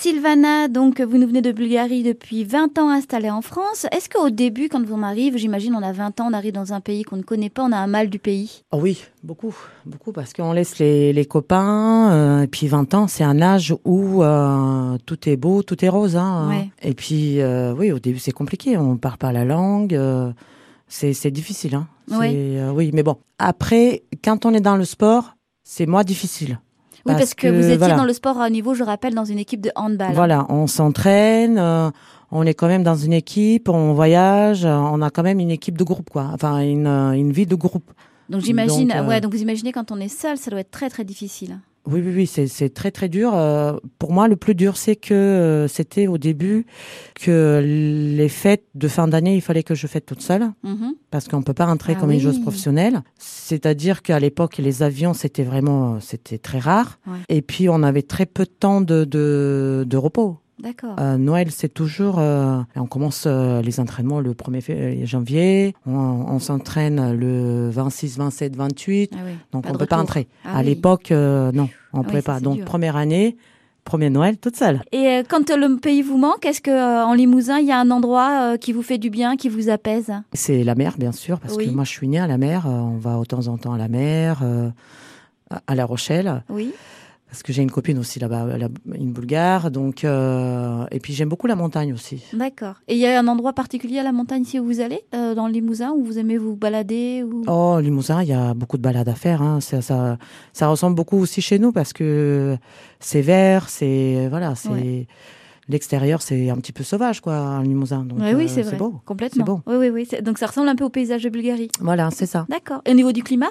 Sylvana, donc vous nous venez de Bulgarie depuis 20 ans installée en France. Est-ce qu'au début, quand on arrive, j'imagine on a 20 ans, on arrive dans un pays qu'on ne connaît pas, on a un mal du pays? Oh Oui, beaucoup, beaucoup, parce qu'on laisse les, les copains, euh, et puis 20 ans, c'est un âge où euh, tout est beau, tout est rose. Hein, Ouais. Et puis, euh, oui, au début, c'est compliqué, on parle pas la langue, c'est difficile. Hein. Euh, oui, mais bon, après, quand on est dans le sport, c'est moins difficile. Oui, parce, que, vous étiez voilà. dans le sport à haut niveau, je rappelle, dans une équipe de handball. Voilà, on s'entraîne, euh, on est quand même dans une équipe, on voyage, euh, on a quand même une équipe de groupe, quoi. Enfin, une, euh, une vie de groupe. Donc j'imagine, euh, ouais, donc vous imaginez quand on est seul, ça doit être très très difficile. Oui, oui, oui, c'est, c'est très, très dur. Euh, pour moi, le plus dur, c'est que euh, c'était au début que les fêtes de fin d'année, il fallait que je fête toute seule, Mhm. parce qu'on peut pas rentrer Ah comme une joueuse professionnelle. C'est-à-dire qu'à l'époque, les avions, c'était vraiment, c'était très rare. Ouais. Et puis, on avait très peu de temps de, de, de repos. D'accord. Euh, Noël, c'est toujours. euh, on commence euh, les entraînements le 1er fé- euh, janvier. On, on s'entraîne le 26, 27, 28. Ah oui. Donc, Pas on de peut pas entrer. Ah à oui. l'époque, non, on Ah pouvait oui, pas. Donc, dur. première année, premier Noël, toute seule. Et quand le pays vous manque, est-ce que en Limousin, il y a un endroit qui vous fait du bien, qui vous apaise? C'est la mer, bien sûr, parce que moi, je suis née à la mer. On va de temps en temps à la mer, à La Rochelle, Oui. Parce que j'ai une copine aussi là-bas, là- une Bulgare. Donc, euh, et puis j'aime beaucoup la montagne aussi. D'accord. Et il y a un endroit particulier à la montagne si vous allez, euh, dans le Limousin, où vous aimez vous balader ou... Oh, Limousin, il y a beaucoup de balades à faire. Hein. Ça, ça, ça ressemble beaucoup aussi chez nous parce que c'est vert, c'est voilà, c'est Ouais. l'extérieur, c'est un petit peu sauvage quoi, en Limousin. Donc, Ouais, oui, euh, c'est vrai. beau. Complètement. Beau. Oui, oui, oui. Donc ça ressemble un peu au paysage de Bulgarie. Voilà, c'est ça. D'accord. Et au niveau du climat?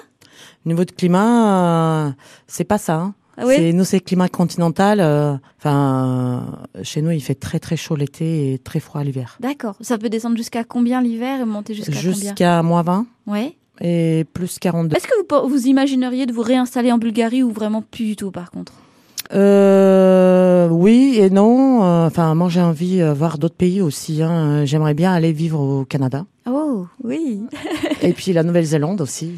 Niveau de climat, euh, c'est pas ça. hein. Ah oui C'est nous, c'est climat continental. euh, Enfin, euh, chez nous, il fait très très chaud l'été et très froid l'hiver. D'accord. Ça peut descendre jusqu'à combien l'hiver et monter jusqu'à combien Jusqu'à moins 20 Ouais. et plus 42. Est-ce que vous, vous imagineriez de vous réinstaller en Bulgarie ou vraiment plus du tout par contre? Euh, oui et non. Euh, Enfin, moi, j'ai envie de voir d'autres pays aussi. Hein. J'aimerais bien aller vivre au Canada. Oh, oui. et puis la Nouvelle-Zélande aussi.